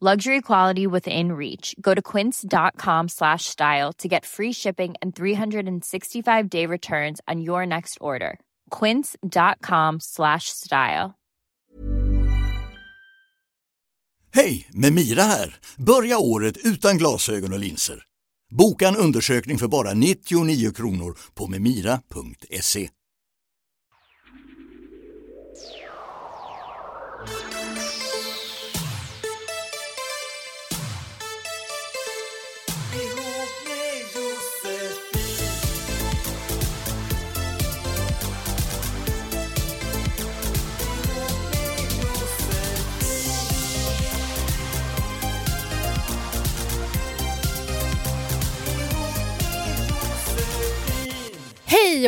Luxury quality within reach. Go to quince.com slash style to get free shipping and 365 day returns on your next order. Quince.com slash style. Hej, med Mira här. Börja året utan glasögon och linser. Boka en undersökning för bara 99 kronor på memira.se.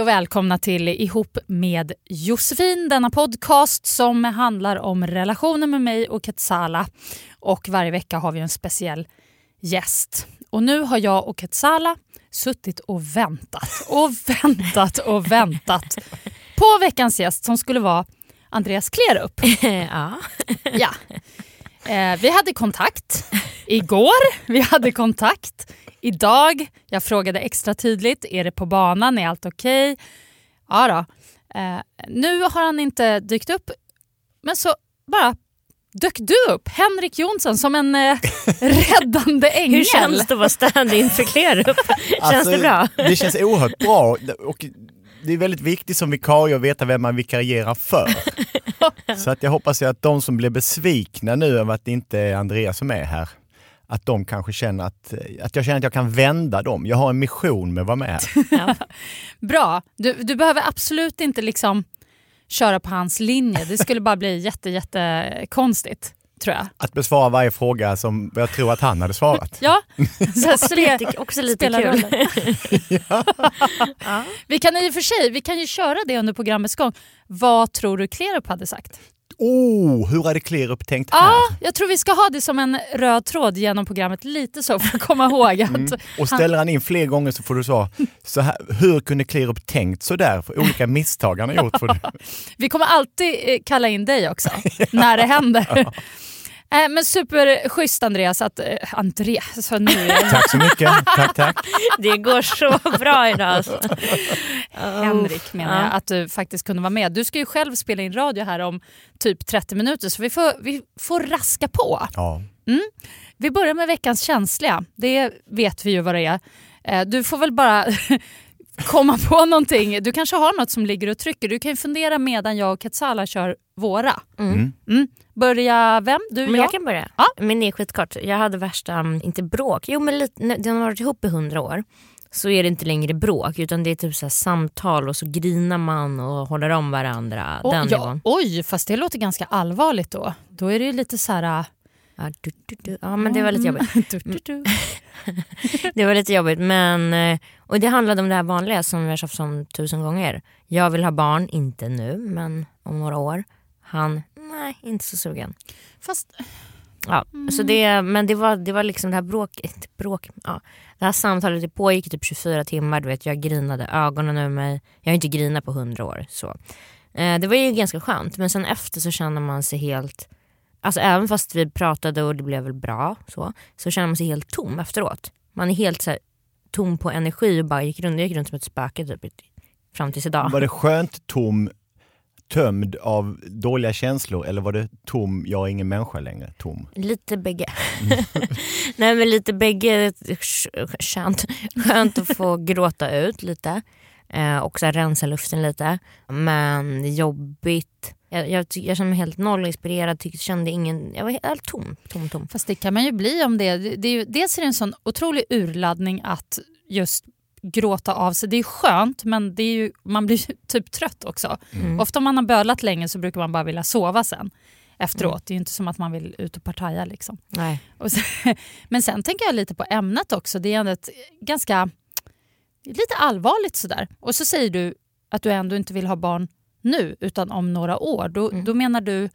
Hej och välkomna till Ihop med Josefin, denna podcast som handlar om relationer med mig och Ketsala. Och varje vecka har vi en speciell gäst. Och nu har jag och Ketsala suttit och väntat och väntat och väntat på veckans gäst som skulle vara Andreas Klerup. ja. ja. Eh, vi hade kontakt igår, vi hade kontakt idag. Jag frågade extra tydligt, är det på banan, är allt okej? Okay? Ja då. Eh, nu har han inte dykt upp, men så bara dök du upp, Henrik Jonsson, som en eh, räddande ängel. Hur känns det att vara stand-in för Klerup? känns alltså, det bra? Det känns oerhört bra. Och det är väldigt viktigt som vikarie att veta vem man vikarierar för. Så att jag hoppas att de som blir besvikna nu över att det inte är Andreas som är här, att de kanske känner att, att jag känner att jag kan vända dem. Jag har en mission med att vara med här. Ja. Bra. Du, du behöver absolut inte liksom köra på hans linje. Det skulle bara bli jätte, jätte konstigt. Tror jag. Att besvara varje fråga som jag tror att han hade svarat. ja, så också, lite, också lite kul. ja. ja. Vi kan i och för sig vi kan ju köra det under programmets gång. Vad tror du Klerup hade sagt? Oh, hur hade Klerup tänkt här? Ja, jag tror vi ska ha det som en röd tråd genom programmet lite så för att komma ihåg att... Mm. Och ställer han in fler gånger så får du svara, så här, hur kunde Klerup tänkt så där? För olika misstag han har gjort. För det. Vi kommer alltid eh, kalla in dig också, när det händer. Äh, men superschysst Andreas. Att, äh, Andreas så nu tack så mycket. Tack, tack. Det går så bra idag. Alltså. Henrik menar jag, att du faktiskt kunde vara med. Du ska ju själv spela in radio här om typ 30 minuter så vi får, vi får raska på. Ja. Mm. Vi börjar med veckans känsliga. Det vet vi ju vad det är. Äh, du får väl bara komma på någonting. Du kanske har något som ligger och trycker. Du kan ju fundera medan jag och Ketsala kör våra. Mm. Mm. Börja vem? Du? Men jag? jag kan börja. Ja. Min är skitkort. Jag hade värsta, um, inte bråk, jo men lite, när de har varit ihop i hundra år så är det inte längre bråk utan det är typ så samtal och så grinar man och håller om varandra. Oh, den ja, nivån. oj, fast det låter ganska allvarligt då. Då är det ju lite så här... Ja, du, du, du. ja men det var lite jobbigt. du, du. det var lite jobbigt men eh, och det handlade om det här vanliga som vi har tjatat om tusen gånger. Jag vill ha barn, inte nu men om några år. Han, nej inte så sugen. Fast... Ja, mm. så det, men det var, det var liksom det här bråket, bråk, ja. det här samtalet det pågick i typ 24 timmar. Du vet, jag grinade ögonen ur mig. Jag har inte grinat på 100 år. Så. Eh, det var ju ganska skönt men sen efter så känner man sig helt Alltså även fast vi pratade och det blev väl bra så, så känner man sig helt tom efteråt. Man är helt så här, tom på energi och bara gick runt, gick runt som ett spöke typ, fram tills idag. Var det skönt tom tömd av dåliga känslor eller var det tom, jag är ingen människa längre? Tom. Lite bägge. Nej men lite bägge. Skönt, skönt att få gråta ut lite. Eh, och så rensa luften lite. Men jobbigt. Jag, jag, jag kände mig helt nollinspirerad, tyckte, kände ingen, jag var helt tom, tom, tom. Fast det kan man ju bli om det. det, det är ju, dels är det en sån otrolig urladdning att just gråta av sig. Det är skönt men det är ju, man blir typ trött också. Mm. Ofta om man har bölat länge så brukar man bara vilja sova sen efteråt. Mm. Det är ju inte som att man vill ut och partaja. Liksom. Nej. Sen, men sen tänker jag lite på ämnet också. Det är ändå ett ganska lite allvarligt sådär. Och så säger du att du ändå inte vill ha barn nu utan om några år. Då, Mm. då menar du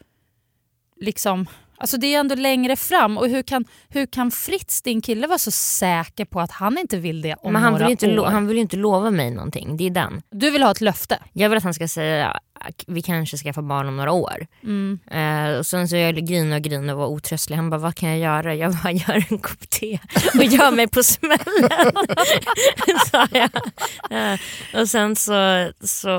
liksom Alltså det är ändå längre fram. Och hur kan, hur kan Fritz, din kille, vara så säker på att han inte vill det om Men han några vill, ju inte, år? han vill ju inte lova mig någonting, det är den. Du vill ha ett löfte? Jag vill att han ska säga att vi kanske ska få barn om några år. Mm. Eh, och sen så jag grina och grina och var otröstlig. Han bara, vad kan jag göra? Jag bara, gör en kopp te och gör mig på smällen. sa jag. Eh, och sen så, så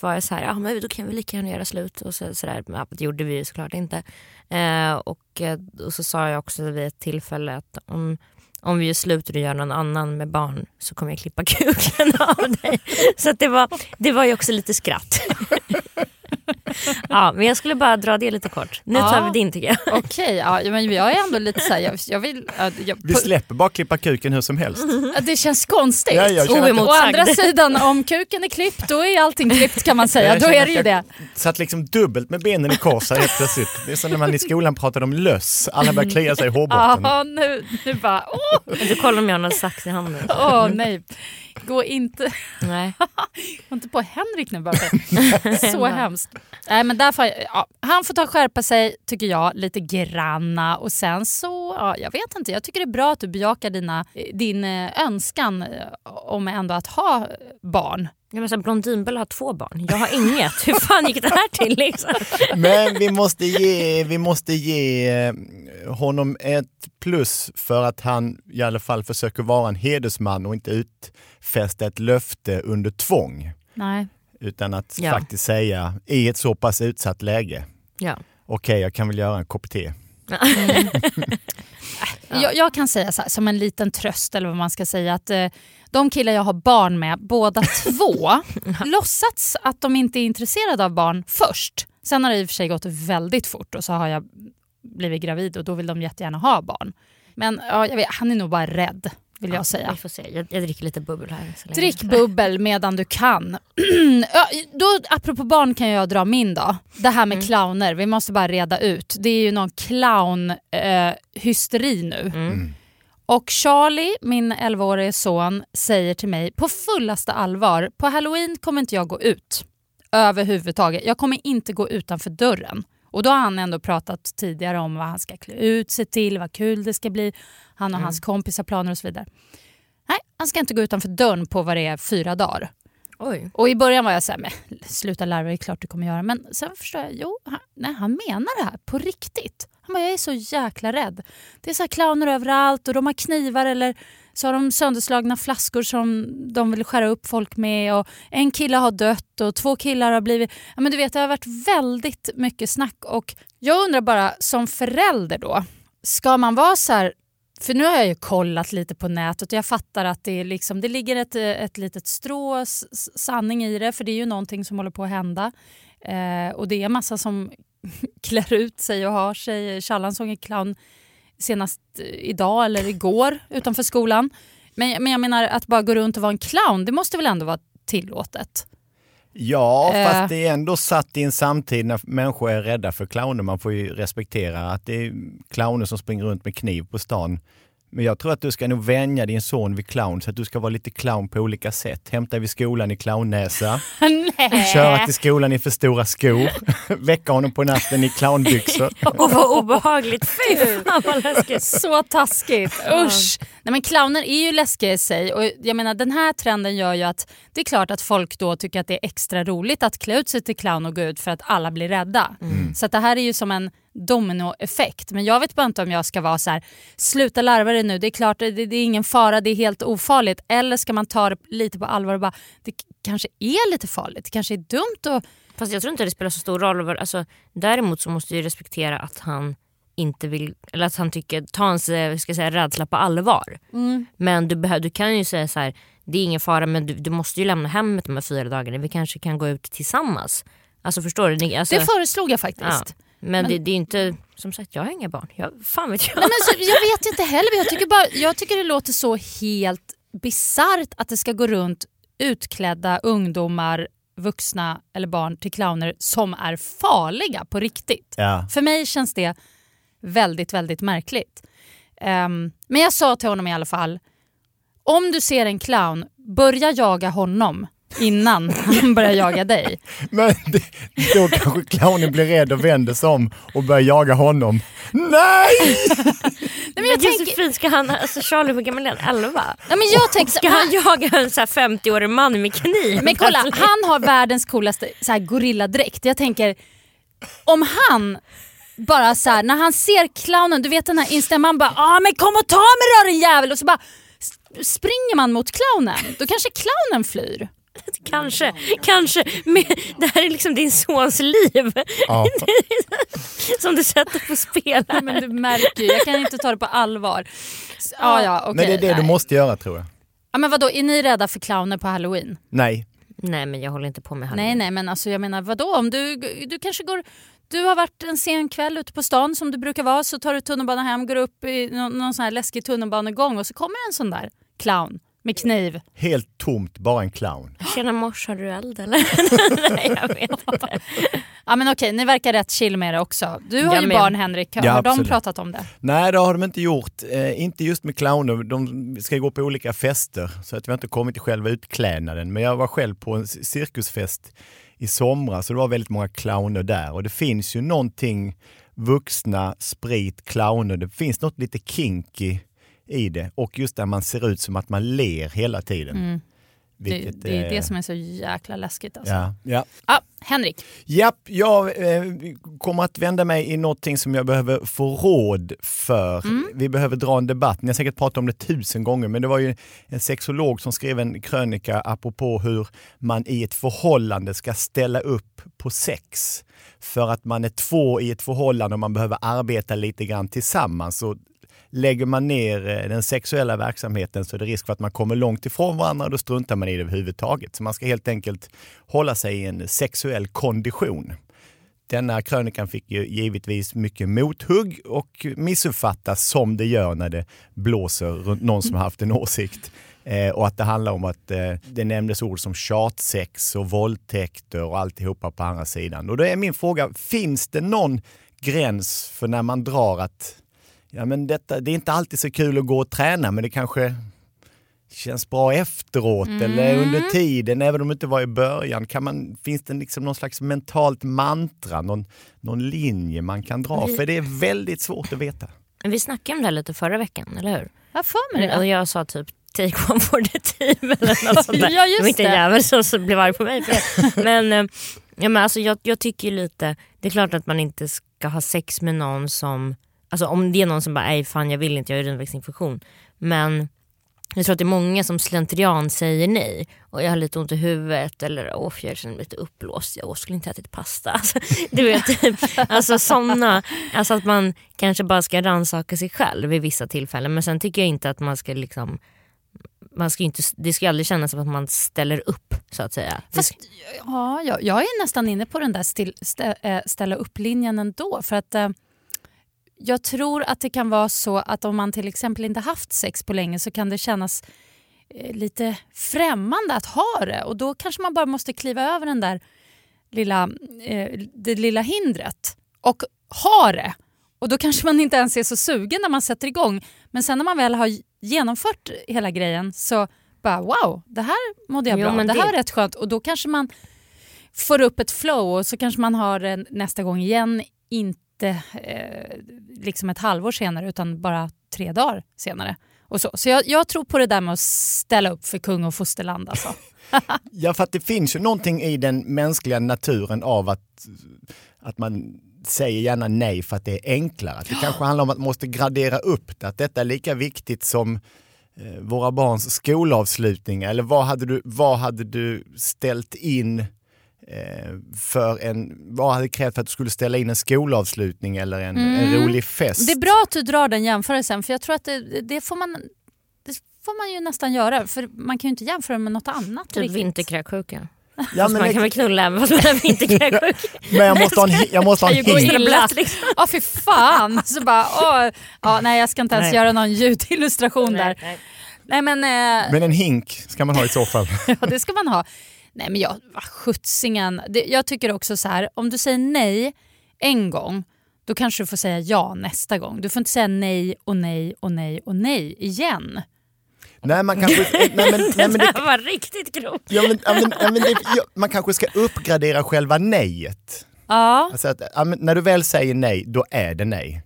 var jag så här, ja men då kan vi lika gärna göra slut. Och så, så där. Ja, det gjorde vi ju såklart inte. Eh, och, eh, och så sa jag också vid ett tillfälle att om, om vi gör slut och du gör någon annan med barn så kommer jag klippa kuken av dig. Så att det, var, det var ju också lite skratt. ja, men jag skulle bara dra det lite kort. Nu tar Ja. vi din tycker jag. Okej, ja, men jag är ändå lite så här, jag, jag vill... ja, Jag, Vi släpper bara klippa kuken hur som helst. Det känns konstigt. Ja, jag känner att- Å Oemotsagd. andra sidan, om kuken är klippt då är allting klippt kan man säga. Då är det ju det. Satt liksom dubbelt med benen i kors här helt plötsligt. Det är som när man i skolan pratade om löss. Alla började klia sig i hårbotten. Ja, nu, nu bara... Åh, Du kollar om jag har någon sax i handen. åh nej. Gå inte, Nej. gå inte på Henrik nu bara. Så hemskt. Nej, men därför, ja, han får ta och skärpa sig, tycker jag, lite granna. Och sen så, ja, jag vet inte, jag tycker det är bra att du bejakar dina, din eh, önskan eh, om ändå att ha barn. Jag menar, Blondinbella har två barn. Jag har inget. Hur fan gick det här till? Liksom? Men vi måste ge, vi måste ge eh, honom ett plus för att han i alla fall försöker vara en hedersman och inte utfästa ett löfte under tvång. Nej. Utan att Ja. faktiskt säga i ett så pass utsatt läge. Ja. Okej, jag kan väl göra en kopp te. Jag, jag kan säga så här, som en liten tröst eller vad man ska säga att eh, de killar jag har barn med, båda två, låtsats att de inte är intresserade av barn först. Sen har det i och för sig gått väldigt fort och så har jag blivit gravid och då vill de jättegärna ha barn. Men ja, jag vet, han är nog bara rädd vill jag säga. Vi får se. Jag, jag dricker lite bubbel här. Så länge. Drick bubbel medan du kan. ja, då, apropå barn kan jag dra min då. Det här med Mm. clowner, vi måste bara reda ut. Det är ju någon clown-hysteri nu. Mm. Och Charlie, min 11-årige son, säger till mig på fullaste allvar, på halloween kommer inte jag gå ut överhuvudtaget. Jag kommer inte gå utanför dörren. Och då har han ändå pratat tidigare om vad han ska klä ut sig till, vad kul det ska bli. Han och hans kompisar planer och så vidare. Nej, han ska inte gå utanför dörren på vad det är fyra dagar. Oj. Och i början var jag så här, men sluta larva, det är klart du kommer göra. Men sen förstår jag, jo, han, nej, han menar det här på riktigt. Han bara, jag är så jäkla rädd. Det är så här clowner överallt och de har knivar eller så har de sönderslagna flaskor som de vill skära upp folk med. Och en kille har dött och två killar har blivit... Ja, men du vet, det har varit väldigt mycket snack. Och jag undrar bara, som förälder då, ska man vara så här för nu har jag ju kollat lite på nätet och jag fattar att det, är liksom, det ligger ett, ett litet strå sanning i det för det är ju någonting som håller på att hända. Eh, och det är massa som klär ut sig och har sig. Challan såg en clown senast eh, idag eller igår utanför skolan. Men, men jag menar att bara gå runt och vara en clown, det måste väl ändå vara tillåtet? Ja, Eh. fast det är ändå satt i en samtid när människor är rädda för clowner. Man får ju respektera att det är clowner som springer runt med kniv på stan. Men jag tror att du ska nog vänja din son vid clown så att du ska vara lite clown på olika sätt. Hämta vid skolan i clownnäsa, Nej. köra till skolan i för stora skor, väcka honom på natten i clownbyxor. Och vad obehagligt. Fy fan vad läskigt. Så taskigt, usch! Nej, men clowner är ju läskiga i sig och jag menar den här trenden gör ju att det är klart att folk då tycker att det är extra roligt att klä ut sig till clown och gå ut för att alla blir rädda. Så att det här är ju som en dominoeffekt. Men jag vet bara inte om jag ska vara så här, sluta larva dig nu, det är klart det, det är ingen fara, det är helt ofarligt. Eller ska man ta det lite på allvar och bara, det kanske är lite farligt, det kanske är dumt att Fast jag tror inte det spelar så stor roll. Alltså, däremot så måste ju respektera att han inte vill, eller att han tycker, ta hans eh, ska säga, rädsla på allvar. Men du, behö- du kan ju säga så här, det är ingen fara men du, du måste ju lämna hemmet de här fyra dagarna. Vi kanske kan gå ut tillsammans. Alltså förstår du? Alltså, Det föreslog jag faktiskt. ja. Men, det, det är inte, som sagt jag har inga barn. Jag, fan vet jag. Nej, men så, jag vet inte heller, men jag tycker, bara, jag tycker det låter så helt bisarrt att det ska gå runt utklädda ungdomar, vuxna eller barn till clowner som är farliga på riktigt. Ja. För mig känns det väldigt, väldigt märkligt. Ehm, men jag sa till honom i alla fall, om du ser en clown, börja jaga honom innan han börjar jaga dig. Men det, då kanske clownen blir rädd och vänder sig om och börjar jaga honom. Nej! Nej, men jag tänker, Josefin, ska han, alltså Charlie, hur gammal är han? 11? ja, men jag tänker, Ska han jaga en så här 50-årig man med kniv? Men kolla, han har världens coolaste så här, gorilladräkt. Jag tänker, om han bara så här, när han ser clownen, du vet den här inställningen, man bara ah, men kom och ta mig då din jävel och så bara springer man mot clownen, då kanske clownen flyr. Kanske, kanske. Men det här är liksom din sons liv Ja. som du sätter på spel. här. Men du märker ju, jag kan inte ta det på allvar. Ja, ja, okej, Men det är det du nej. måste göra tror jag. Ja, men vadå, är ni rädda för clowner på halloween? Nej. Nej men jag håller inte på med Nej, Halloween. nej, men alltså jag menar vadå? Om du, du kanske går... Du har varit en sen kväll ute på stan som du brukar vara så tar du tunnelbanan hem, går upp i någon, någon sån här läskig tunnelbanegång och så kommer en sån där clown med kniv. Helt tomt, bara en clown. Tjena mors, har du eld eller? nej jag vet inte. Ja men okej, ni verkar rätt chill med det också. Du har Jag ju med. barn Henrik, har Ja, de absolut. pratat om det? Nej, det har de inte gjort. Eh, inte just med clowner. De ska gå på olika fester så att vi har inte kommit till själva utklädnaden. Men jag var själv på en cirkusfest i somras så det var väldigt många clowner där. Och det finns ju någonting vuxna, sprit, clowner. Det finns något lite kinky i det. Och just där man ser ut som att man ler hela tiden. Mm. Det, Vilket, det är eh, det som är så jäkla läskigt alltså. Ja, ja. Ja, Henrik, Japp, jag eh, kommer att vända mig i någonting som jag behöver få råd för. Vi behöver dra en debatt. Ni har säkert pratat om det tusen gånger, men det var ju en sexolog som skrev en krönika apropå hur man i ett förhållande ska ställa upp på sex. För att man är två i ett förhållande och man behöver arbeta lite grann tillsammans. Och lägger man ner eh, den sexuella verksamheten så är det risk för att man kommer långt ifrån varandra och då struntar man i det överhuvudtaget. Så man ska helt enkelt hålla sig i en sexuell kondition. Denna krönikan fick ju givetvis mycket mothugg och missuppfattas som det gör när det blåser runt någon som har haft en åsikt. Eh, och att det handlar om att eh, det nämndes ord som tjatsex och våldtäkter och alltihopa på andra sidan. Och då är min fråga, finns det någon gräns för när man drar att ja, men detta, det är inte alltid så kul att gå och träna men det kanske känns bra efteråt eller under tiden, även om det inte var i början. Kan man, finns det liksom någon slags mentalt mantra, någon, någon linje man kan dra? Vi- För det är väldigt svårt att veta. Vi snackade om det lite förra veckan, eller hur? jag för mig Och det. jag sa typ take one for the team eller något sånt där. Ja, just det var inte en det. jävel som blev arg på mig för det. Men, eh, ja, men alltså, jag, jag tycker ju lite, det är klart att man inte ska ha sex med någon som, alltså om det är någon som bara nej fan jag vill inte, jag har urinvägsinfektion. Men jag tror att det är många som slentrian säger nej och jag har lite ont i huvudet eller åh jag känner mig lite uppblåst, jag skulle inte ätit pasta. Alltså, du vet, typ, alltså sådana, alltså att man kanske bara ska rannsaka sig själv vid vissa tillfällen men sen tycker jag inte att man ska liksom man ska inte, det ska ju aldrig kännas som att man ställer upp så att säga. Fast, ja, jag, jag är nästan inne på den där still, stä, eh, ställa upp-linjen ändå. För att, eh, jag tror att det kan vara så att om man till exempel inte haft sex på länge så kan det kännas eh, lite främmande att ha det. Och då kanske man bara måste kliva över den där lilla, eh, det lilla hindret och ha det. Och då kanske man inte ens är så sugen när man sätter igång. Men sen när man väl har genomfört hela grejen så bara wow, det här mådde jag Jo, bra. Det här var rätt skönt. Och då kanske man får upp ett flow och så kanske man har det nästa gång igen. Inte eh, liksom ett halvår senare utan bara tre dagar senare. Och så så jag, jag tror på det där med att ställa upp för kung och fosterland. Alltså. Ja, för att det finns ju någonting i den mänskliga naturen av att, att man säger gärna nej för att det är enklare. Att det kanske handlar om att man måste gradera upp det, att detta är lika viktigt som eh, våra barns skolavslutning. Eller vad hade du, vad hade du ställt in för en, vad hade krävt för att du skulle ställa in en skolavslutning eller en, en Mm. rolig fest? Det är bra att du drar den jämförelsen för jag tror att det, det, får, man, det får man ju nästan göra för man kan ju inte jämföra med något annat. Typ riktigt. vinterkräksjuka. ja, men, man kan väl knulla även fast man har vinterkräksjuka. men jag måste ha en, jag måste ha en hink. Liksom. Ja fy fan. Så bara, åh, ja, nej jag ska inte ens Nej. göra någon ljudillustration där. Nej, Nej men, eh, Men en hink ska man ha i så fall. ja, det ska man ha. Nej men jag, vad sjuttsingen. Jag tycker också så här, om du säger nej en gång då kanske du får säga ja nästa gång. Du får inte säga nej och nej och nej och nej igen. nej, man kanske, nej, men, nej, men Det där var riktigt grovt. ja, men, ja, men, ja, men det, ja, man kanske ska uppgradera själva nejet. Ja, Alltså att, när du väl säger nej, då är det nej.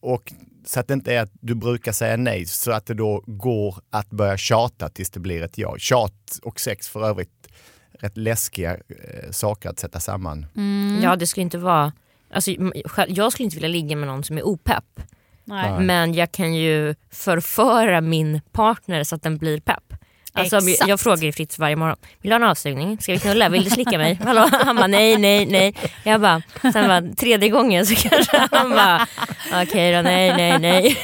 Och så att det inte är att du brukar säga nej, så att det då går att börja tjata tills det blir ett ja. Tjat och sex för övrigt rätt läskiga eh, saker att sätta samman. Ja det skulle inte vara, alltså, jag skulle inte vilja ligga med någon som är opepp. Nej. Men jag kan ju förföra min partner så att den blir pepp. Alltså, jag, Exakt. jag frågar ju Fritz varje morgon, vill du ha en avsugning? Ska vi knulla? Vill du slicka mig? Hallå? Han bara nej, nej, nej. Jag bara, sen bara tredje gången så kanske han bara okej då, nej, nej, nej.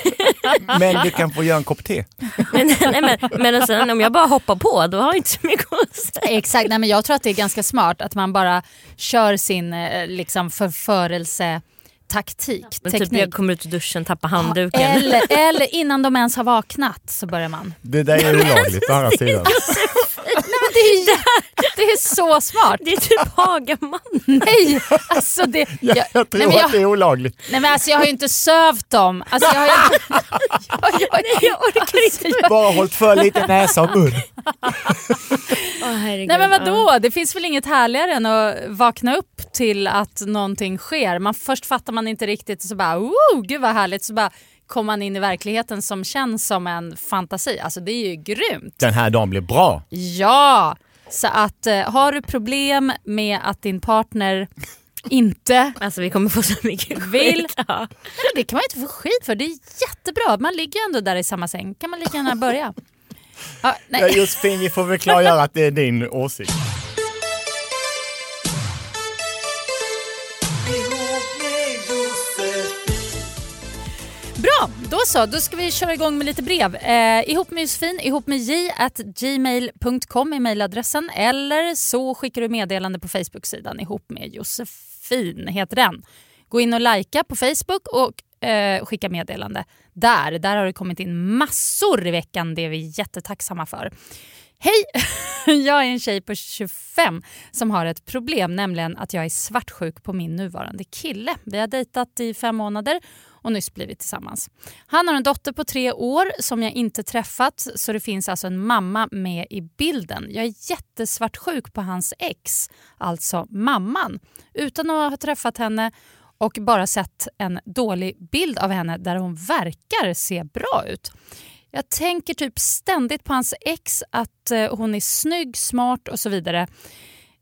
Men du kan få göra en kopp te. Men, nej men, men sen, om jag bara hoppar på då har jag inte så mycket att säga. Exakt, nej, men jag tror att det är ganska smart att man bara kör sin eh, liksom, förförelsetaktik. Men typ teknik. jag kommer ut ur duschen, tappar handduken. Eller, eller innan de ens har vaknat så börjar man. Det där är olagligt å andra sidan. Det är, det är så smart. Det är typ Hagaman. Nej, alltså det... Jag, Jag, jag tror nej, men jag, att det är olagligt. nej men alltså jag har ju inte sövt dem. Alltså jag har ju, Nej, jag orkar inte. Alltså, jag, Bara hållit för lite näsa och mun. Herregud. nej men vadå, det finns väl inget härligare än att vakna upp till att någonting sker. Man, först fattar man inte riktigt och så bara oh, gud vad härligt. Så bara kommer man in i verkligheten som känns som en fantasi. Alltså det är ju grymt. Den här dagen blir bra. Ja! Så att eh, har du problem med att din partner inte Alltså vi kommer få så mycket Vill. skit. Ja. Nej, det kan man inte få skit för. Det är jättebra. Man ligger ju ändå där i samma säng. kan man lika gärna börja. Ja, Ja, nej. Josefin, vi får väl klargöra att det är din åsikt. Då så. Då ska vi köra igång med lite brev. Eh, ihop med Josefin, ihop med j at gmail.com är mejladressen eller så skickar du meddelande på Facebook-sidan ihop med Josefin heter den. Gå in och likea på Facebook och eh, skicka meddelande där. Där har det kommit in massor i veckan. Det är vi jättetacksamma för. Hej! Jag är en tjej på 25 som har ett problem, nämligen att jag är svartsjuk på min nuvarande kille. Vi har dejtat i fem månader och nyss blivit tillsammans. Han har en dotter på tre år som jag inte träffat så det finns alltså en mamma med i bilden. Jag är jättesvartsjuk på hans ex, alltså mamman. Utan att ha träffat henne och bara sett en dålig bild av henne där hon verkar se bra ut. Jag tänker typ ständigt på hans ex, att eh, hon är snygg, smart och så vidare.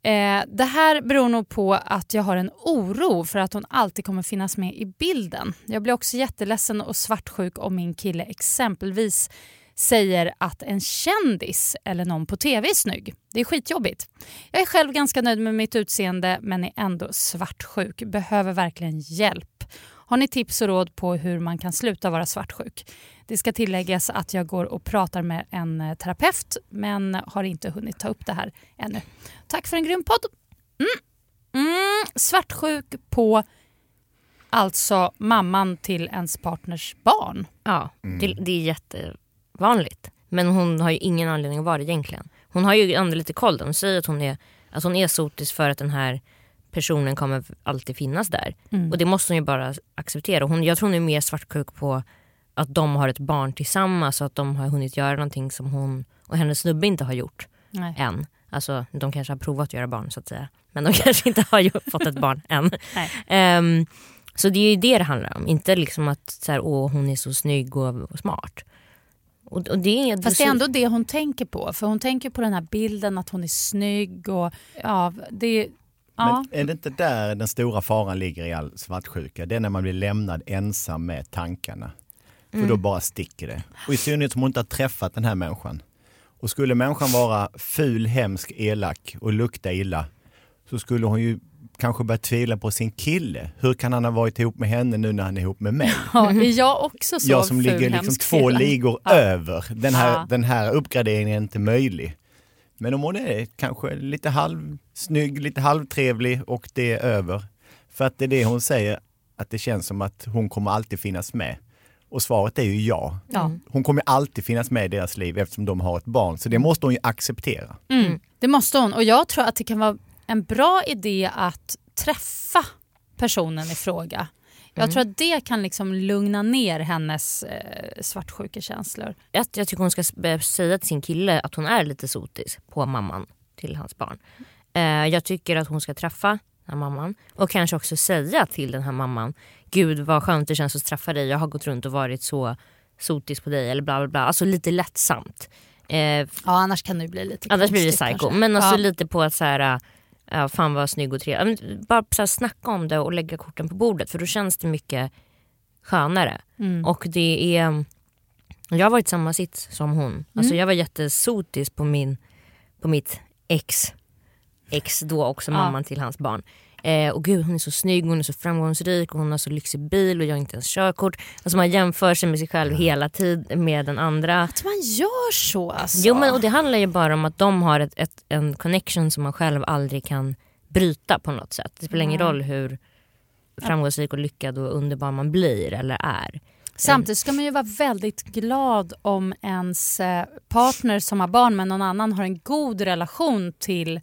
Eh, det här beror nog på att jag har en oro för att hon alltid kommer finnas med i bilden. Jag blir också jätteledsen och svartsjuk om min kille exempelvis säger att en kändis eller någon på tv är snygg. Det är skitjobbigt. Jag är själv ganska nöjd med mitt utseende men är ändå svartsjuk. Behöver verkligen hjälp. Har ni tips och råd på hur man kan sluta vara svartsjuk? Det ska tilläggas att jag går och pratar med en eh, terapeut men har inte hunnit ta upp det här ännu. Tack för en grym podd. Mm. Mm. Svartsjuk på alltså mamman till ens partners barn. Ja, det, det är jättevanligt. Men hon har ju ingen anledning att vara det egentligen. Hon har ju ändå lite koll. Hon säger att hon är, att hon är sotis för att den här personen kommer alltid finnas där. Och det måste hon ju bara acceptera. Hon, jag tror hon är mer svartsjuk på att de har ett barn tillsammans och att de har hunnit göra någonting som hon och hennes snubbe inte har gjort Nej. än. Alltså de kanske har provat att göra barn så att säga. Men de kanske inte har fått ett barn än. Nej. Ehm, så det är ju det det handlar om. Inte liksom att så här, Åh, hon är så snygg och, och smart. Och, och det, är- Fast det är ändå det hon tänker på. För hon tänker på den här bilden att hon är snygg och ja, det Ja. Men är det inte där den stora faran ligger i all svartsjuka? Det är när man blir lämnad ensam med tankarna. För Mm. då bara sticker det. Och i synnerhet som hon inte har träffat den här människan. Och skulle människan vara ful, hemsk, elak och lukta illa så skulle hon ju kanske börja tvivla på sin kille. Hur kan han ha varit ihop med henne nu när han är ihop med mig? Ja, är jag också så jag som ful, ligger liksom två kille? ligor Ja. över. Den här, Ja. den här uppgraderingen är inte möjlig. Men om hon är kanske lite halvsnygg, lite halvtrevlig och det är över. För att det är det hon säger, att det känns som att hon kommer alltid finnas med. Och svaret är ju ja. Ja. Hon kommer alltid finnas med i deras liv eftersom de har ett barn. Så det måste hon ju acceptera. Mm, det måste hon. Och jag tror att det kan vara en bra idé att träffa personen i fråga. Jag Mm. tror att det kan liksom lugna ner hennes eh, svartsjukekänslor. Jag, jag tycker hon ska säga till sin kille att hon är lite sotis på mamman till hans barn. Eh, jag tycker att hon ska träffa den här mamman och kanske också säga till den här mamman Gud vad skönt det känns att träffa dig, jag har gått runt och varit så sotis på dig eller bla bla bla. Alltså lite lättsamt. Eh, Ja, annars kan det bli lite annars blir det psycho. kanske. Men alltså ja. lite på att så här, ja, fan vad snygg och trevlig. Ja, Bara så här, snacka om det och lägga korten på bordet för då känns det mycket skönare. Mm. Och det är... Jag har varit i samma sits som hon. Mm. Alltså jag var jättesotis på, min, på mitt ex. Ex då också Ja. mamman till hans barn. Eh, och gud hon är så snygg, hon är så framgångsrik och hon har så lyxig bil och jag har inte ens körkort. Alltså man jämför sig med sig själv hela tiden med den andra. Att man gör så alltså. Jo men och det handlar ju bara om att de har ett, ett, en connection som man själv aldrig kan bryta på något sätt. Det spelar ingen Mm. roll hur framgångsrik och lyckad och underbar man blir eller är. Samtidigt ska man ju vara väldigt glad om ens eh, partner som har barn med någon annan har en god relation till,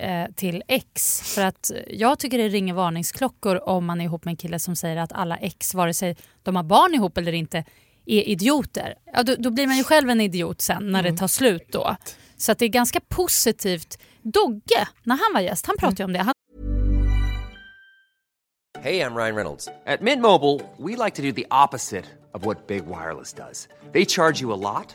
eh, till ex. För att jag tycker det ringer varningsklockor om man är ihop med en kille som säger att alla ex, vare sig de har barn ihop eller inte, är idioter. Ja, då, då blir man ju själv en idiot sen när det tar slut då. Så att det är ganska positivt. Dogge, när han var gäst, han pratade ju om det. Han Hey, I'm Ryan Reynolds. At Mint Mobile, we like to do the opposite of what Big Wireless does. They charge you a lot,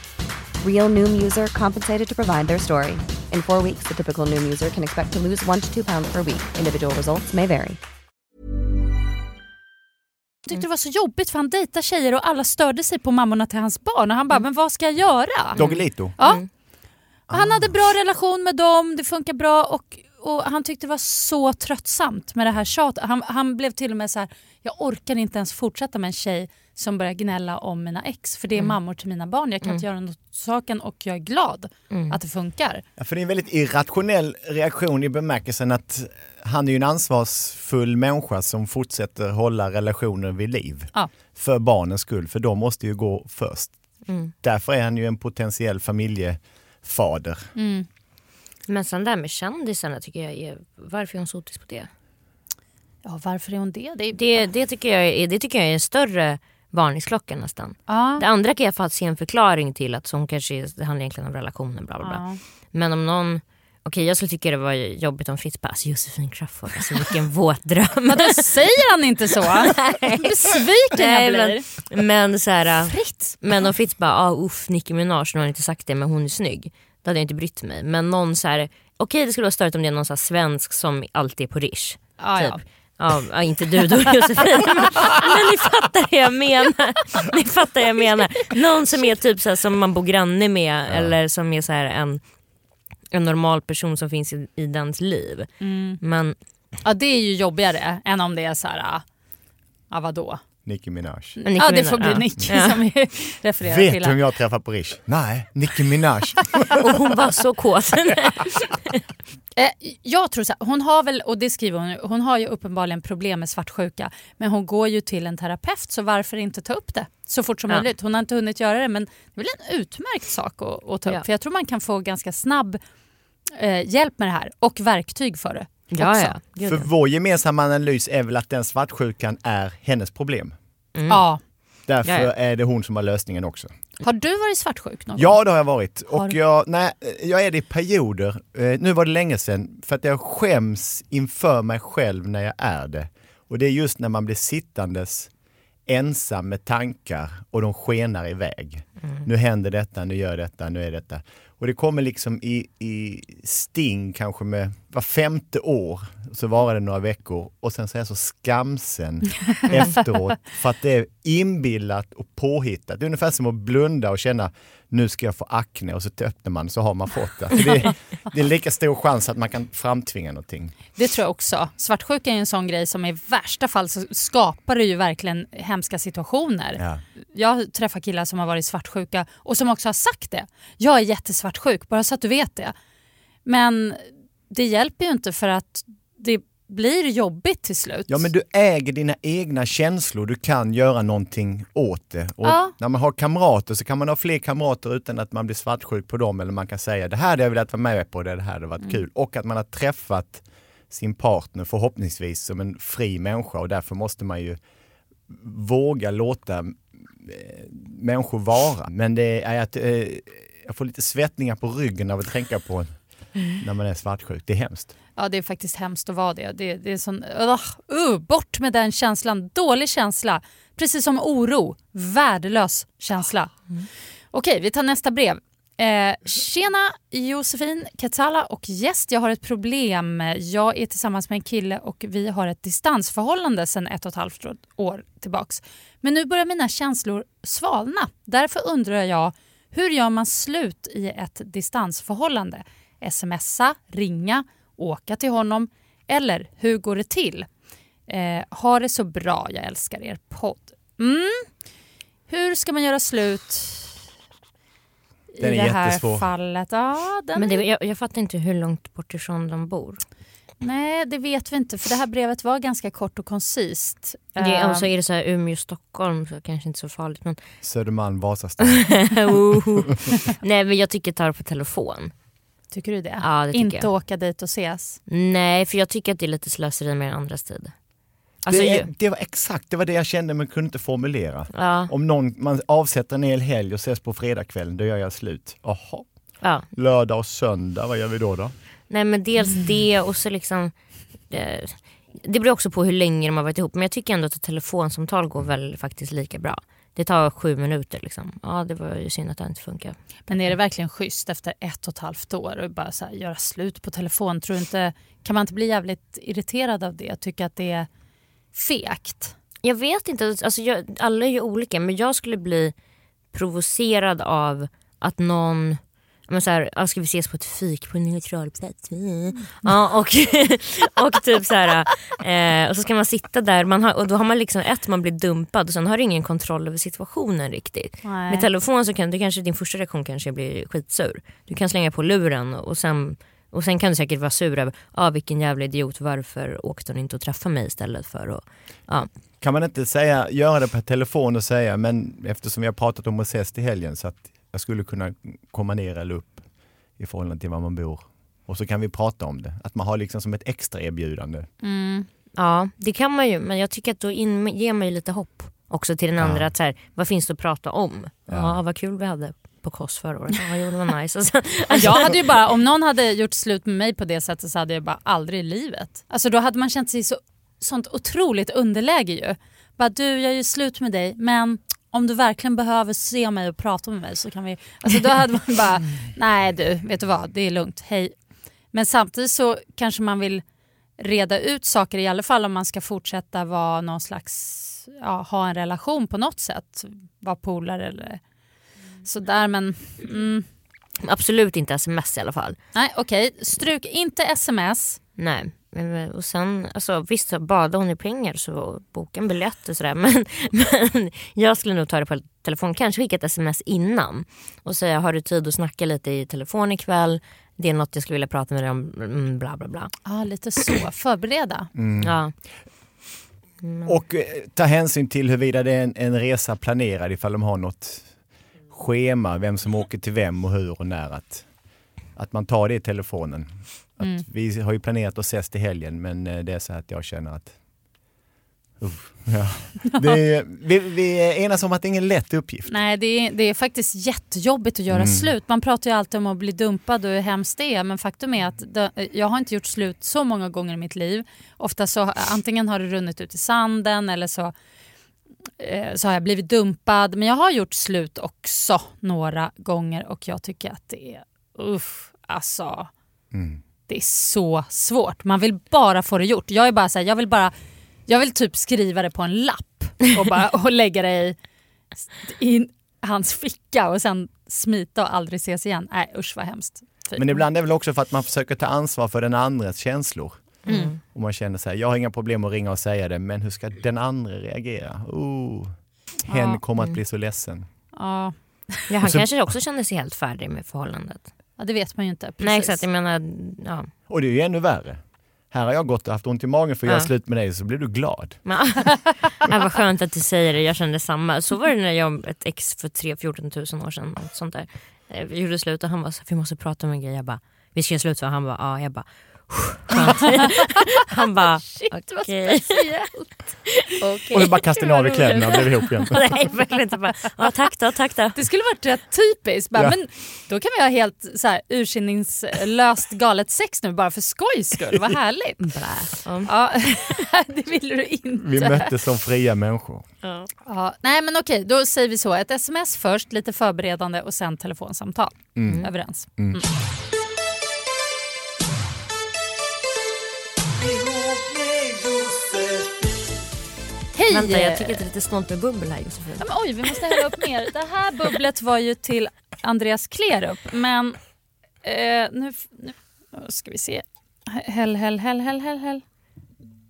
Real Noom user compensated to provide their story. In four weeks, the typical Noom user can expect to lose one to two pounds per week. Individual results may vary. tyckte det var så jobbigt för han dejtar tjejer och alla störde sig på mammorna till hans barn. Och han bara, men vad ska jag göra? Doggelito. Ja. Han hade bra relation med dem, det funkar bra och, och han tyckte det var så tröttsamt med det här tjatet. Han, han blev till och med så här, jag orkar inte ens fortsätta med en tjej som börjar gnälla om mina ex för det är mammor till mina barn. Jag kan inte göra något åt saken och jag är glad att det funkar. Ja, för det är en väldigt irrationell reaktion i bemärkelsen att han är ju en ansvarsfull människa som fortsätter hålla relationer vid liv. Ja. För barnens skull, för de måste ju gå först. Därför är han ju en potentiell familjefader. Men sen där med kändisarna tycker jag är, varför är hon sotis på det? Ja, varför är hon det? Det, är, Det, det, tycker, jag är, det tycker jag är en större varningsklocka nästan. ja. Det andra kan jag få se en förklaring till att hon kanske det handlar egentligen om relationen bla bla bla. Ja. Men om någon, okej jag skulle tycka det var jobbigt om Fritz bara, alltså Josefin Crafoord, alltså vilken våt dröm. Vadå, säger han inte så? Besviken jag blir. men, men så här, Fritz. Men om Fritz bara, ah, uff Nicki Minaj, nu har inte sagt det men hon är snygg. Då hade jag inte brytt mig. Men någon så här, okej det skulle vara störigt om det är någon så svensk som alltid är på Rish. Ja. typ. Ja, ja, inte du då Josefin. men, ni fattar vad jag menar. Ni fattar vad jag menar. Någon som är typ så här, som man bor granne med eller som är så här en en normal person som finns i, i dens liv. Mm. Men Ja, det är ju jobbigare än om det är så här, ah, ja vadå? Nicki Minaj. Nicki ja, det Minaj, får bli ja. Nicki Ja. som vi refererar Vet till. du vem här. jag träffar på Rish? Nej, Nicki Minaj. Och hon var så kåt. Eh, jag tror så här, hon har väl, och det skriver hon hon har ju uppenbarligen problem med svartsjuka. Men hon går ju till en terapeut så varför inte ta upp det så fort som Ja. möjligt. Hon har inte hunnit göra det men det är väl en utmärkt sak att, att ta upp. Ja. För jag tror man kan få ganska snabb eh, hjälp med det här och verktyg för det. Ja, också. ja. För vår gemensamma analys är väl att den svartsjukan är hennes problem. Mm. Ja. Därför Ja, ja. är det hon som har lösningen också. Har du varit svartsjuk någon gång? Ja, det har jag varit. Har Och jag, nej, jag är det i perioder. Eh, nu var det länge sedan, för att jag skäms inför mig själv när jag är det. Och det är just när man blir sittandes ensam med tankar och de skenar iväg. Nu händer detta, nu gör detta, nu är detta. Och det kommer liksom i, i sting kanske med var femte år. Så var det några veckor och sen så är jag så skamsen efteråt för att det är inbillat och påhittat. Det är ungefär som att blunda och känna nu ska jag få akne och så öppnar man så har man fått det. För det, är, det är lika stor chans att man kan framtvinga någonting. Det tror jag också. Svartsjuka är en sån grej som i värsta fall så skapar det ju verkligen hemska situationer. Ja. Jag träffar killar som har varit svartsjuka och som också har sagt det. Jag är jättesvartsjuk, bara så att du vet det. Men det hjälper ju inte för att det blir jobbigt till slut. Ja men du äger dina egna känslor, du kan göra någonting åt det. Och Ja. När man har kamrater så kan man ha fler kamrater utan att man blir svartsjuk på dem eller man kan säga det här hade jag velat vara med på, det här hade varit kul. Och att man har träffat sin partner förhoppningsvis som en fri människa och därför måste man ju våga låta eh, människor vara. Men det är att eh, jag får lite svettningar på ryggen av att tänka på när man är svartsjuk. Det är hemskt. Ja, det är faktiskt hemskt att vara det. Det, det är sån, uh, uh, bort med den känslan. Dålig känsla. Precis som oro. Värdelös känsla. Okej, vi tar nästa brev. Eh, tjena Josefin Katsala och gäst. Jag har ett problem. Jag är tillsammans med en kille och vi har ett distansförhållande sedan ett och ett halvt år tillbaks. Men nu börjar mina känslor svalna. Därför undrar jag, hur gör man slut i ett distansförhållande? Smsa, ringa, åka till honom eller hur går det till? Eh, ha det så bra, jag älskar er podd. Mm. Hur ska man göra slut i Den är det här jättesvår. fallet? Ja, den Men det, jag, jag fattar inte hur långt bort ifrån de bor. Nej, det vet vi inte för det här brevet var ganska kort och koncist. Det, är- Eh, och så är det så här Umeå-Stockholm så kanske inte så farligt. Men, Södermalm, Vasastan. Nej men jag tycker ta det på telefon. Tycker du det? Ja, det tycker inte jag. åka dit och ses? Nej för jag tycker att det är lite slöseri med andras tid. Alltså, det, det var exakt det var det jag kände men kunde inte formulera. ja, Om någon, man avsätter en hel helg och ses på fredagskvällen, då gör jag slut. Jaha, ja. lördag och söndag, vad gör vi då? då? Nej men dels det och så liksom eh, Det beror också på hur länge de har varit ihop men jag tycker ändå att ett telefonsamtal går väl faktiskt lika bra. Det tar sju minuter liksom. Ja det var ju synd att det inte funkar. Men är det verkligen schysst efter ett och ett halvt år och bara så göra slut på telefon? Tror inte, kan man inte bli jävligt irriterad av det? Tycka att det är fegt? Jag vet inte, alltså jag, alla är ju olika men jag skulle bli provocerad av att någon men så här, ja, ska vi ses på ett fik på en neutral plats? Mm. Ja, och, och typ så här, eh, och så ska man sitta där man har, och då har man liksom ett, man blir dumpad och sen har du ingen kontroll över situationen riktigt. Nej. Med telefon så kan du kanske, din första reaktion kanske blir skitsur. Du kan slänga på luren och sen, och sen kan du säkert vara sur över, ah, vilken jävla idiot, varför åkte hon inte och träffade mig istället för att, ja. Kan man inte säga, göra det per telefon och säga, men eftersom vi har pratat om att ses till helgen så att jag skulle kunna komma ner eller upp i förhållande till var man bor. Och så kan vi prata om det. Att man har liksom som ett extra erbjudande. Mm. Ja, det kan man ju, men jag tycker att då in, ger man ju lite hopp också till den Ja. andra. Att så här, vad finns det att prata om? Ja. Ja. vad kul vi hade på KOS förra året. Ja, jo, det var nice. Ja, Jag hade ju bara, om någon hade gjort slut med mig på det sättet så hade jag bara aldrig i livet. Alltså då hade man känt sig så, sånt otroligt underläge ju. Bara du, jag gör slut med dig men om du verkligen behöver se mig och prata med mig så kan vi... Alltså då hade man bara, nej du, vet du vad, det är lugnt, hej. Men samtidigt så kanske man vill reda ut saker i alla fall om man ska fortsätta vara någon slags, ja, ha en relation på något sätt. Vara polare eller sådär men mm, Absolut inte sms i alla fall. Nej okej, struk inte sms. Nej. Men- Och sen, alltså, visst så badar hon i pengar så boka en biljett och sådär. Men, men jag skulle nog ta det på telefon, kanske skicka ett sms innan och säga har du tid att snacka lite i telefon ikväll? Det är något jag skulle vilja prata med dig om, mm, bla bla bla. Ja lite så, förbereda. Ja. Och eh, ta hänsyn till huruvida det är en, en resa planerad ifall de har något schema, vem som åker till vem och hur och när. Att, att man tar det i telefonen. Mm. Vi har ju planerat att ses till helgen men eh, det är så att jag känner att Uff, ja. det är, vi, vi enas om att det är ingen lätt uppgift. Nej det är, det är faktiskt jättejobbigt att göra Mm. slut. Man pratar ju alltid om att bli dumpad och hur hemskt det är men faktum är att det, jag har inte gjort slut så många gånger i mitt liv. Ofta så antingen har det runnit ut i sanden eller så, eh, så har jag blivit dumpad. Men jag har gjort slut också några gånger och jag tycker att det är uff, alltså. Mm. Det är så svårt. Man vill bara få det gjort. Jag är bara så här, jag vill bara jag vill typ skriva det på en lapp och, bara, och lägga det i, i hans ficka och sen smita och aldrig ses igen. Nej usch vad hemskt. Fy. Men ibland är det väl också för att man försöker ta ansvar för den andres känslor. Mm. Och man känner så här, jag har inga problem att ringa och säga det, men hur ska den andra reagera? Oh, hen Ja. kommer att bli så ledsen. Ja, Ja, han Så- kanske också kände sig helt färdig med förhållandet. Ja, det vet man ju inte. Precis. Nej exakt, jag menar, ja. Och det är ju ännu värre. Här har jag gått och haft ont i magen för att Ja. göra slut med dig, så blir du glad. Ja, vad skönt att du säger det, jag kände samma. Så var det när jag ett ex för 3 14 000 år sedan. Sånt där. Eh, Vi gjorde slut och han var så vi måste prata om en grej. Jag bara, vi ska göra slut så han bara, ja. Jag bara. Han bara, Shit vad okej. speciellt. Okej. Och så bara kastade ni av er kläderna och blev ihop igen. Nej verkligen inte. Bara, ja, tack då, tack då. Det skulle varit rätt typiskt. Bara, Ja. men då kan vi ha helt så här, ursinningslöst galet sex nu bara för skojs skull. Vad härligt. Blä. Ja. Ja, det ville du inte. Vi möttes som fria människor. Ja, nej men okej, då säger vi så. Ett sms först, lite förberedande och sen telefonsamtal. Överens. Mm. Hej! Vänta jag tycker att det är lite snålt med bubbel här Josefin. Ja, men oj, vi måste hälla upp mer. Det här bubblet var ju till Andreas Klerup, men eh, nu, nu ska vi se. Häll, häll, häll, häll, häll, häll.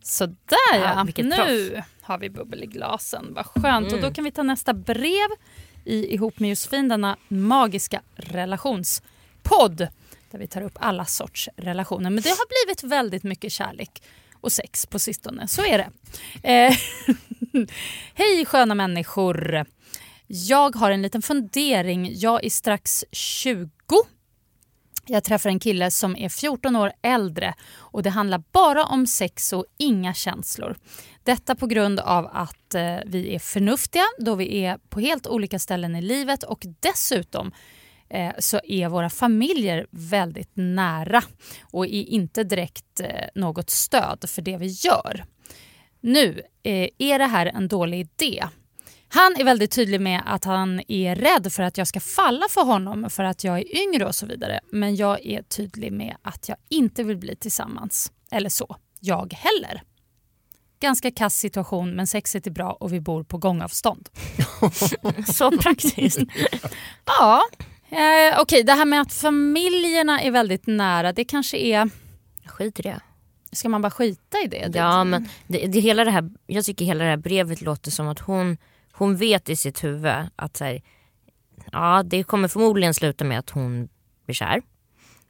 Sådär ja, Ja, nu har vi bubbel i glasen. Vad skönt. Och då kan vi ta nästa brev i Ihop med Josefin, denna magiska relationspodd där vi tar upp alla sorts relationer. Men det har blivit väldigt mycket kärlek och sex på sistone. Så är det. Eh, Hej sköna människor. Jag har en liten fundering. Jag är strax 20. Jag träffar en kille som är 14 år äldre och det handlar bara om sex och inga känslor. Detta på grund av att eh, vi är förnuftiga då vi är på helt olika ställen i livet och dessutom eh, så är våra familjer väldigt nära och är inte direkt eh, något stöd för det vi gör. Nu, eh, är det här en dålig idé? Han är väldigt tydlig med att han är rädd för att jag ska falla för honom för att jag är yngre och så vidare. Men jag är tydlig med att jag inte vill bli tillsammans. Eller så. Jag heller. Ganska kass situation men sexet är bra och vi bor på gångavstånd. Så praktiskt. Ja, eh, okej det här med att familjerna är väldigt nära det kanske är... Skit i det. Ska man bara skita i det? Ja men det, det, hela det här, jag tycker hela det här brevet låter som att hon, hon vet i sitt huvud att så här, ja, det kommer förmodligen sluta med att hon blir kär.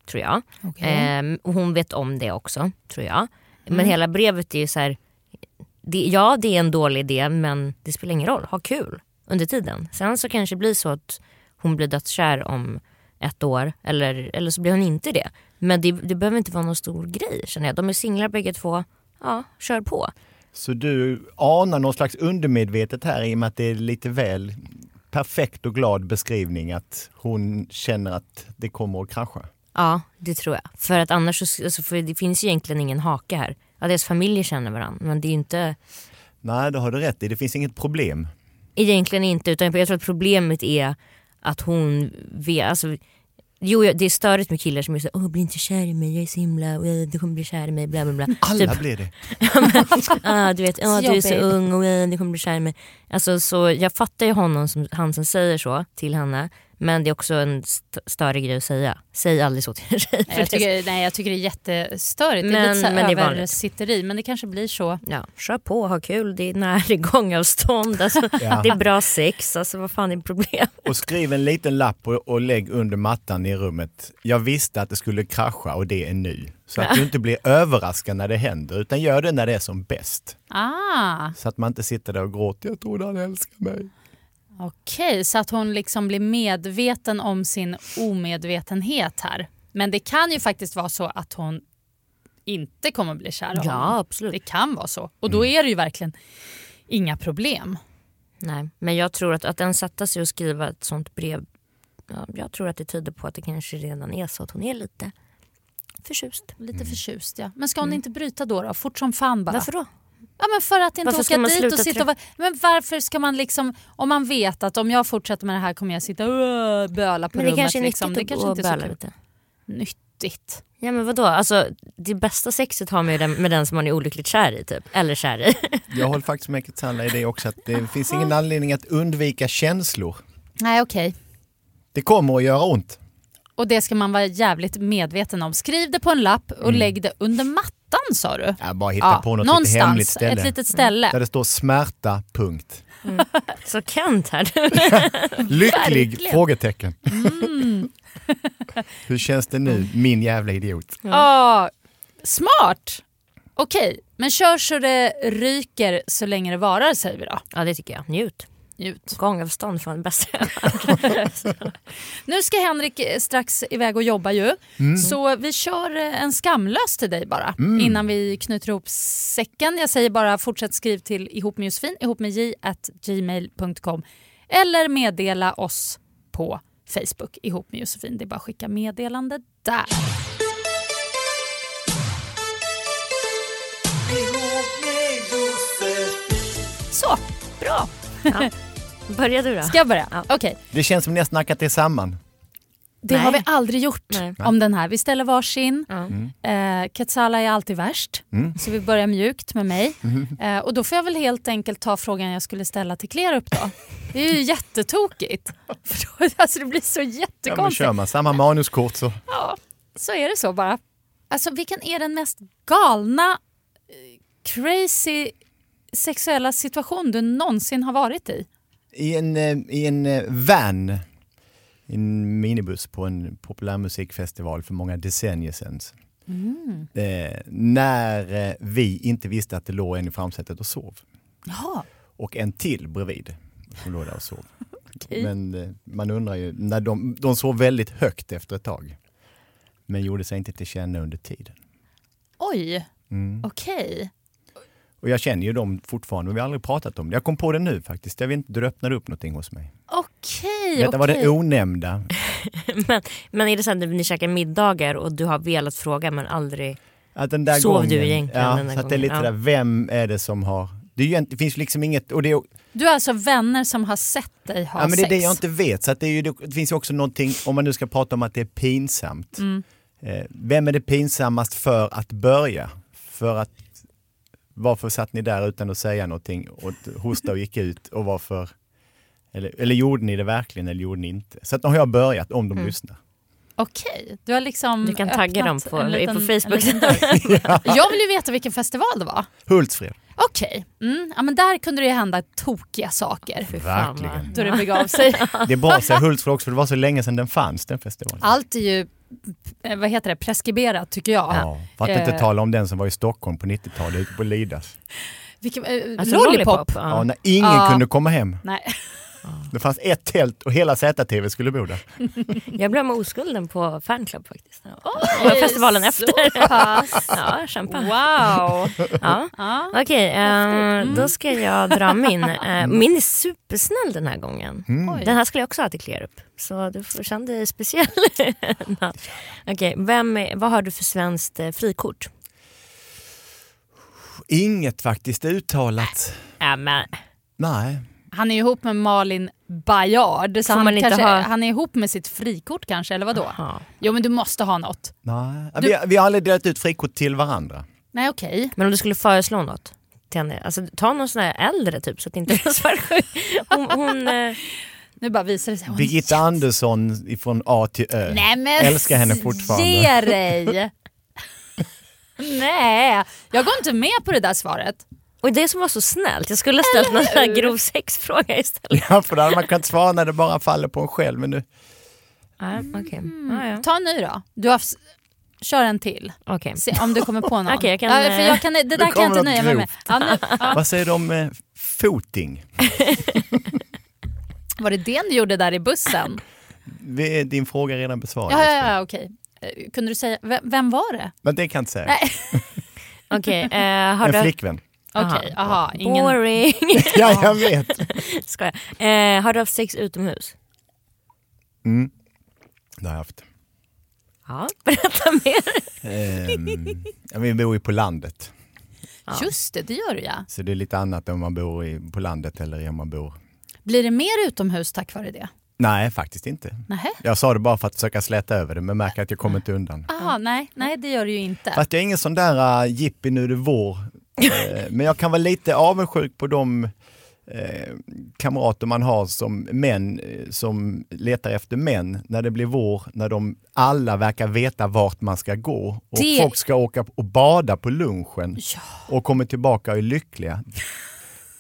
Tror jag. Okej. Ehm, och hon vet om det också tror jag. Men Mm. hela brevet är ju så här, det, ja det är en dålig idé men det spelar ingen roll, ha kul under tiden. Sen så kanske det blir så att hon blir dödskär om ett år eller, eller så blir hon inte det. Men det, det behöver inte vara någon stor grej känner jag. De är singlar bägge två, ja kör på. Så du anar någon slags undermedvetet här i och med att det är lite väl perfekt och glad beskrivning att hon känner att det kommer att krascha. Ja, det tror jag. För att annars så, alltså, för det finns ju egentligen ingen hake här. Ja, deras familjer känner varandra men det är ju inte, Nej, det har du rätt i. Det finns inget problem. egentligen inte. Utan jag tror att problemet är att hon vet, alltså, Jo det är störigt med killar som är såhär, åh bli inte kär i mig, jag är så himla, du kommer bli kär i mig, bla bla bla. Alla Typ, blir det. ah, du vet, ah, du är så ung och du kommer bli kär i mig. Alltså, så jag fattar ju honom som, han som säger så till henne. Men det är också en st- större grej att säga. Säg aldrig så till en tjej. Nej, jag, tycker, nej, jag tycker det är jättestörigt. det är Men- lite så men det är men det kanske blir så. Ja, kör på, ha kul, det är nära gångavstånd, alltså, Ja. det är bra sex, alltså, vad fan är problem? Och skriv en liten lapp och, och lägg under mattan i rummet. Jag visste att det skulle krascha och det är nu. Så att du inte blir överraskad när det händer utan gör det när det är som bäst. Ah, Så att man inte sitter där och gråter, jag trodde han älskar mig. Okej, så att hon liksom blir medveten om sin omedvetenhet här. Men det kan ju faktiskt vara så att hon inte kommer bli kär av Ja, honom. absolut. Det kan vara så. Och då är det ju verkligen inga problem. Nej, men jag tror att, att den sätta sig och skriva ett sånt brev, ja, jag tror att det tyder på att det kanske redan är så att hon är lite förtjust. Lite förtjust ja. Men ska hon inte bryta då, då? Fort som fan bara. Varför då? Ja, men för att inte Varför åka dit och sitta och Men varför ska man liksom, om man vet att om jag fortsätter med det här kommer jag sitta och böla på Men det rummet. kanske är liksom. nyttigt det att, kanske att är så böla kul. lite. Nyttigt. Ja men vadå, alltså, det bästa sexet har man ju den, med den som man är olyckligt kär i typ. Eller kär i. Jag håller faktiskt med Katsala i det också att det finns ingen anledning att undvika känslor. Nej okej. Det kommer att göra ont. Och det ska man vara jävligt medveten om. Skriv det på en lapp och lägg det under mattan sa du. Jag bara hitta på något lite någonstans, hemligt ställe. ett litet ställe. Där det står smärta, punkt. Så Kent här. Lycklig? Frågetecken. Hur känns det nu, min jävla idiot? Ja, smart! Okej, men kör så det ryker så länge det varar säger vi då. Ja det tycker jag, njut. Njut. Gångavstånd från bästa. Nu ska Henrik eh, strax iväg och jobba ju. Så vi kör eh, en skamlös till dig bara innan vi knyter ihop säcken. Jag säger bara fortsätt skriv till ihop med Josefin, ihop med j at gmail.com eller meddela oss på Facebook ihop med Josefin. Det är bara att skicka meddelande där. Så, bra. Börja du då. Ska jag börja? Ja. Okej. Det känns som ni har snackat det samman. Det Nej. har vi aldrig gjort Nej. om den här. Vi ställer varsin. Ja. Eh, Katsala är alltid värst, så vi börjar mjukt med mig. Eh, och Då får jag väl helt enkelt ta frågan jag skulle ställa till Klerup då. Det är ju jättetokigt. För då, alltså det blir så Ja, men jättekonstigt. kör man samma manuskort så. Ja, så är det så bara. Alltså vilken är den mest galna, eh, crazy sexuella situation du någonsin har varit i? I en, eh, i en eh, van, en minibuss på en populärmusikfestival för många decennier sedan. Eh, när eh, vi inte visste att det låg en i framsätet och sov. Jaha. Och en till bredvid som låg där och sov. Okej. Men man undrar ju, när de, de sov väldigt högt efter ett tag. Men gjorde sig inte till känna under tiden. Oj, Mm. okej. Och jag känner ju dem fortfarande, men vi har aldrig pratat om det. Jag kom på det nu faktiskt. Jag vet inte, du öppnade upp någonting hos mig. Okej, Detta var det okej. onämnda. men, men är det så att ni käkar middagar och du har velat fråga men aldrig... Att den där Sov gången, du egentligen ja, den där så att det är lite? Ja. där, vem är det som har... Det, är det finns liksom inget... Och det är, Du har alltså vänner som har sett dig ha ja, men det är sex? det jag inte vet. Så att det, är ju, det finns ju också någonting, om man nu ska prata om att det är pinsamt. Mm. Eh, vem är det pinsammast för att börja? För att... Varför satt ni där utan att säga någonting och hosta och gick ut? Och varför... Eller, eller gjorde ni det verkligen eller gjorde ni inte? Så att nu har jag börjat om de Mm. lyssnar. Okej, du har liksom Du kan tagga dem på, en liten- på Facebook. dörr. Jag vill ju veta vilken festival det var. Hultsfred. Okej, mm, ja, men där kunde det ju hända tokiga saker. Fy fan, Verkligen. Då det begav sig. Det är bra att säga Hultsfred också för det var så länge sedan den fanns den festivalen. Allt är ju vad heter det, preskriberat tycker jag. Ja, för att inte Eh. tala om den som var i Stockholm på 90-talet ute på Lidas. Vilken, eh, Alltså, lollipop. Ja, Ja. när ingen Ja. kunde komma hem. Nej. Det fanns ett tält och hela ZTV skulle bo där. Jag blev med oskulden på fanclub faktiskt. Och festivalen efter. Pass. Ja, kämpa. Wow. Ja. Ja. Okej, eh, Mm. då ska jag dra min. Eh, min är supersnäll den här gången. Oj. Den här skulle jag också ha till Klerup. Så du får känna dig speciell. Okej, vem är, vad har du för svenskt eh, frikort? Inget faktiskt uttalat. Ja, men, Nej. Han är ihop med Malin Bajard, så Får han, kanske, ha- han är ihop med sitt frikort kanske, eller vadå? ja. Jo men du måste ha något. Nej. Du- Vi, vi har aldrig delat ut frikort till varandra. Nej okej. men om du skulle föreslå något? Till henne, alltså, ta någon sån här äldre typ så att det inte är svartsjuk. Hon, hon, eh, Nu bara visar det sig. Hon Birgitta Andersson ifrån A till Ö. Nej men Älskar henne fortfarande. ge dig! Nej, jag går inte med på det där svaret. Och det som var så snällt, jag skulle ha ställt någon här grov sexfråga istället. Ja, för då hade man kunnat svara när det bara faller på en själv. Men nu, Ja, okej. Ja, ja. Ta en ny då. Du har Kör en till. Okej. Se om du kommer på någon. Okej, jag kan, ja, för jag kan, det där kan jag inte nöja mig med. Ja, nu, ja. Vad säger du om eh, foting? Var det det ni gjorde där i bussen? Din fråga är redan besvarad. Ja, ja, ja okej. Eh, Kunde du säga, vem, vem var det? Men det kan jag inte säga. Nej. Okej, eh, har En du... flickvän. Okej, aha. Ingen... Boring. Ja, jag vet. Skojar. Eh, har du haft sex utomhus? Mm. Det har jag haft. Ja, berätta mer. Ja, vi bor ju på landet. Just det, det gör du ja. Så det är lite annat om man bor i, på landet eller om man bor... Blir det mer utomhus tack vare det? Nej, faktiskt inte. Nähä? Jag sa det bara för att försöka släta över det men märker att jag kommer inte undan. Aha, nej, nej, det gör du ju inte. Fast jag är ingen sån där uh, jippi nu är det vår. Eh, men jag kan vara lite avundsjuk på de eh, kamrater man har som män eh, som letar efter män när det blir vår, när de alla verkar veta vart man ska gå och Det- folk ska åka och bada på lunchen och kommer tillbaka och är lyckliga.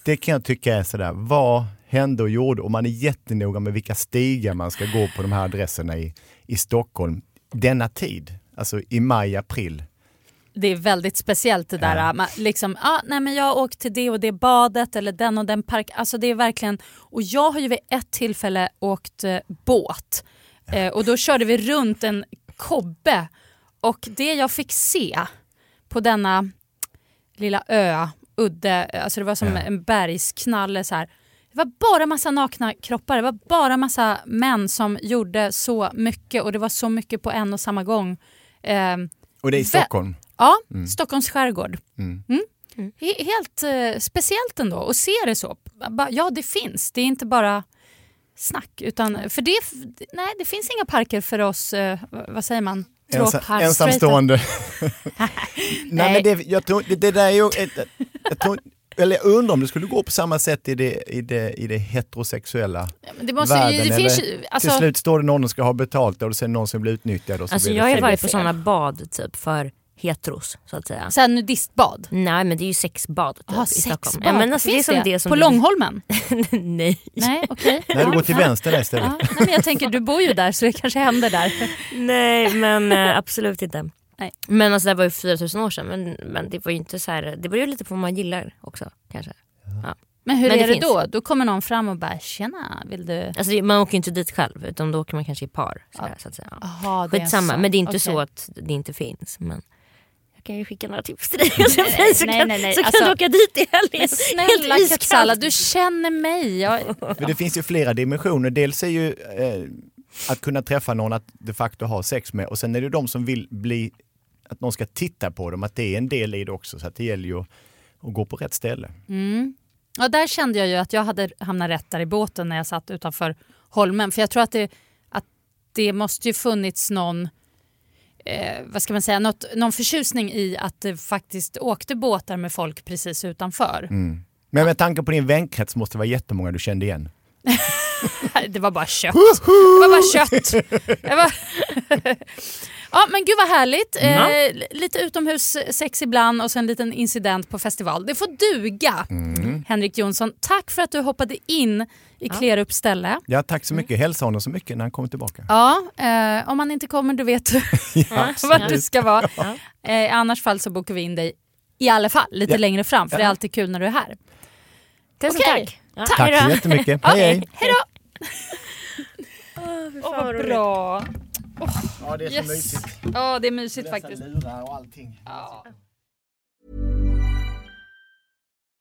Det kan jag tycka är sådär, vad hände och gjorde? Och man är jättenoga med vilka stigar man ska gå på de här adresserna i, i Stockholm denna tid, alltså i maj, april. Det är väldigt speciellt det där. Ja. Man, liksom, ah, nej, men jag har åkt till det och det badet eller den och den park. Alltså det är verkligen, och jag har ju vid ett tillfälle åkt eh, båt eh, och då körde vi runt en kobbe och det jag fick se på denna lilla ö, udde, alltså det var som Ja. en bergsknalle så här. Det var bara massa nakna kroppar, det var bara massa män som gjorde så mycket och det var så mycket på en och samma gång. Eh, Och det är i Stockholm. Ja, Stockholms skärgård. Mm. Mm. He- Helt eh, speciellt ändå att se det så. Ja, det finns. Det är inte bara snack. Utan, för det, nej, det finns inga parker för oss, eh, vad säger man? Ensa, Tråkar- ensamstående. nej, Nej. men det, jag tror, det, det där är ju ett, jag, tror, eller jag undrar om det skulle gå på samma sätt i det, i det, i det heterosexuella Ja, Det, måste, världen. det finns eller ju, till alltså, slut står det någon som ska ha betalt och sen någon som blir utnyttjad. Och så Alltså blir jag har varit på sådana bad typ för heteros så att säga. så här nudistbad. Nej men det är ju sexbad typ, Jaha, i Stockholm. sexbad. Ja, men alltså, det är finns som det? det som På du- Långholmen? Nej. Nej, okej. Nej, du går till Ja. vänster där istället. Ja, nej, men jag tänker, du bor ju där så det kanske händer där. Nej men eh, absolut inte. Nej. Men alltså det var ju 4000 år sedan men, men det var ju inte så här, det beror ju lite på vad man gillar också kanske. Men hur Men det är det finns. då? Då kommer någon fram och bara “tjena, vill du?” Alltså det- man åker ju inte dit själv utan då åker man kanske i par. Så här, så att säga. Ja. Aha, det är Skitsamma, så. men det är inte Okej. så att det inte finns. Men jag kan ju skicka några tips till dig Josefin, så, nej, kan, nej, nej. så kan Alltså, du åka dit i Men helgen. snälla. Katsala, du känner mig. Jag, Men det finns ju flera dimensioner. Dels är ju eh, att kunna träffa någon att de facto ha sex med och sen är det de som vill bli, att någon ska titta på dem, att det är en del i det också. Så att det gäller ju att, att gå på rätt ställe. mm. ja, där kände jag ju att jag hade hamnat rätt där i båten när jag satt utanför Holmen. För jag tror att det, att det måste ju funnits någon eh, vad ska man säga, något, någon förtjusning i att det faktiskt åkte båtar med folk precis utanför. Mm. Men med tanke på din vänkrets måste det vara jättemånga du kände igen. Det var bara kött. Det var bara kött. Det var... ja men gud vad härligt. Eh, lite utomhussex ibland och sen en liten incident på festival. Det får duga. Henrik Jonsson, tack för att du hoppade in i Klerups ställe. Ja, tack så mycket. Hälsa honom så mycket när han kommer tillbaka. Ja, eh, om han inte kommer då vet du Ja, vart du ska vara. Eh, I annars fall så bokar vi in dig i alla fall lite Ja. längre fram för det är Ja. alltid kul när du är här. Tusen Okej. tack. Ja. Tack. Tack så jättemycket. Hej hej! Hej då! Åh vad bra. Ja, det är Yes. mysigt. Ja det är mysigt faktiskt. lurar och allting. Ja.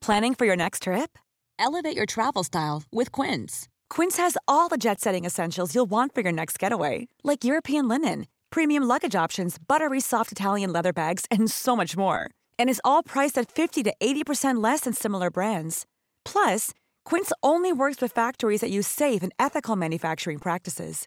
Planning for your next trip? Elevate your travel style with Quince. Quince has all the jet setting essentials you'll want for your next getaway, like European linen, premium luggage options, buttery soft Italian leather bags, and so much more. And is all priced at 50 to 80% less than similar brands. Plus, Quince only works with factories that use safe and ethical manufacturing practices.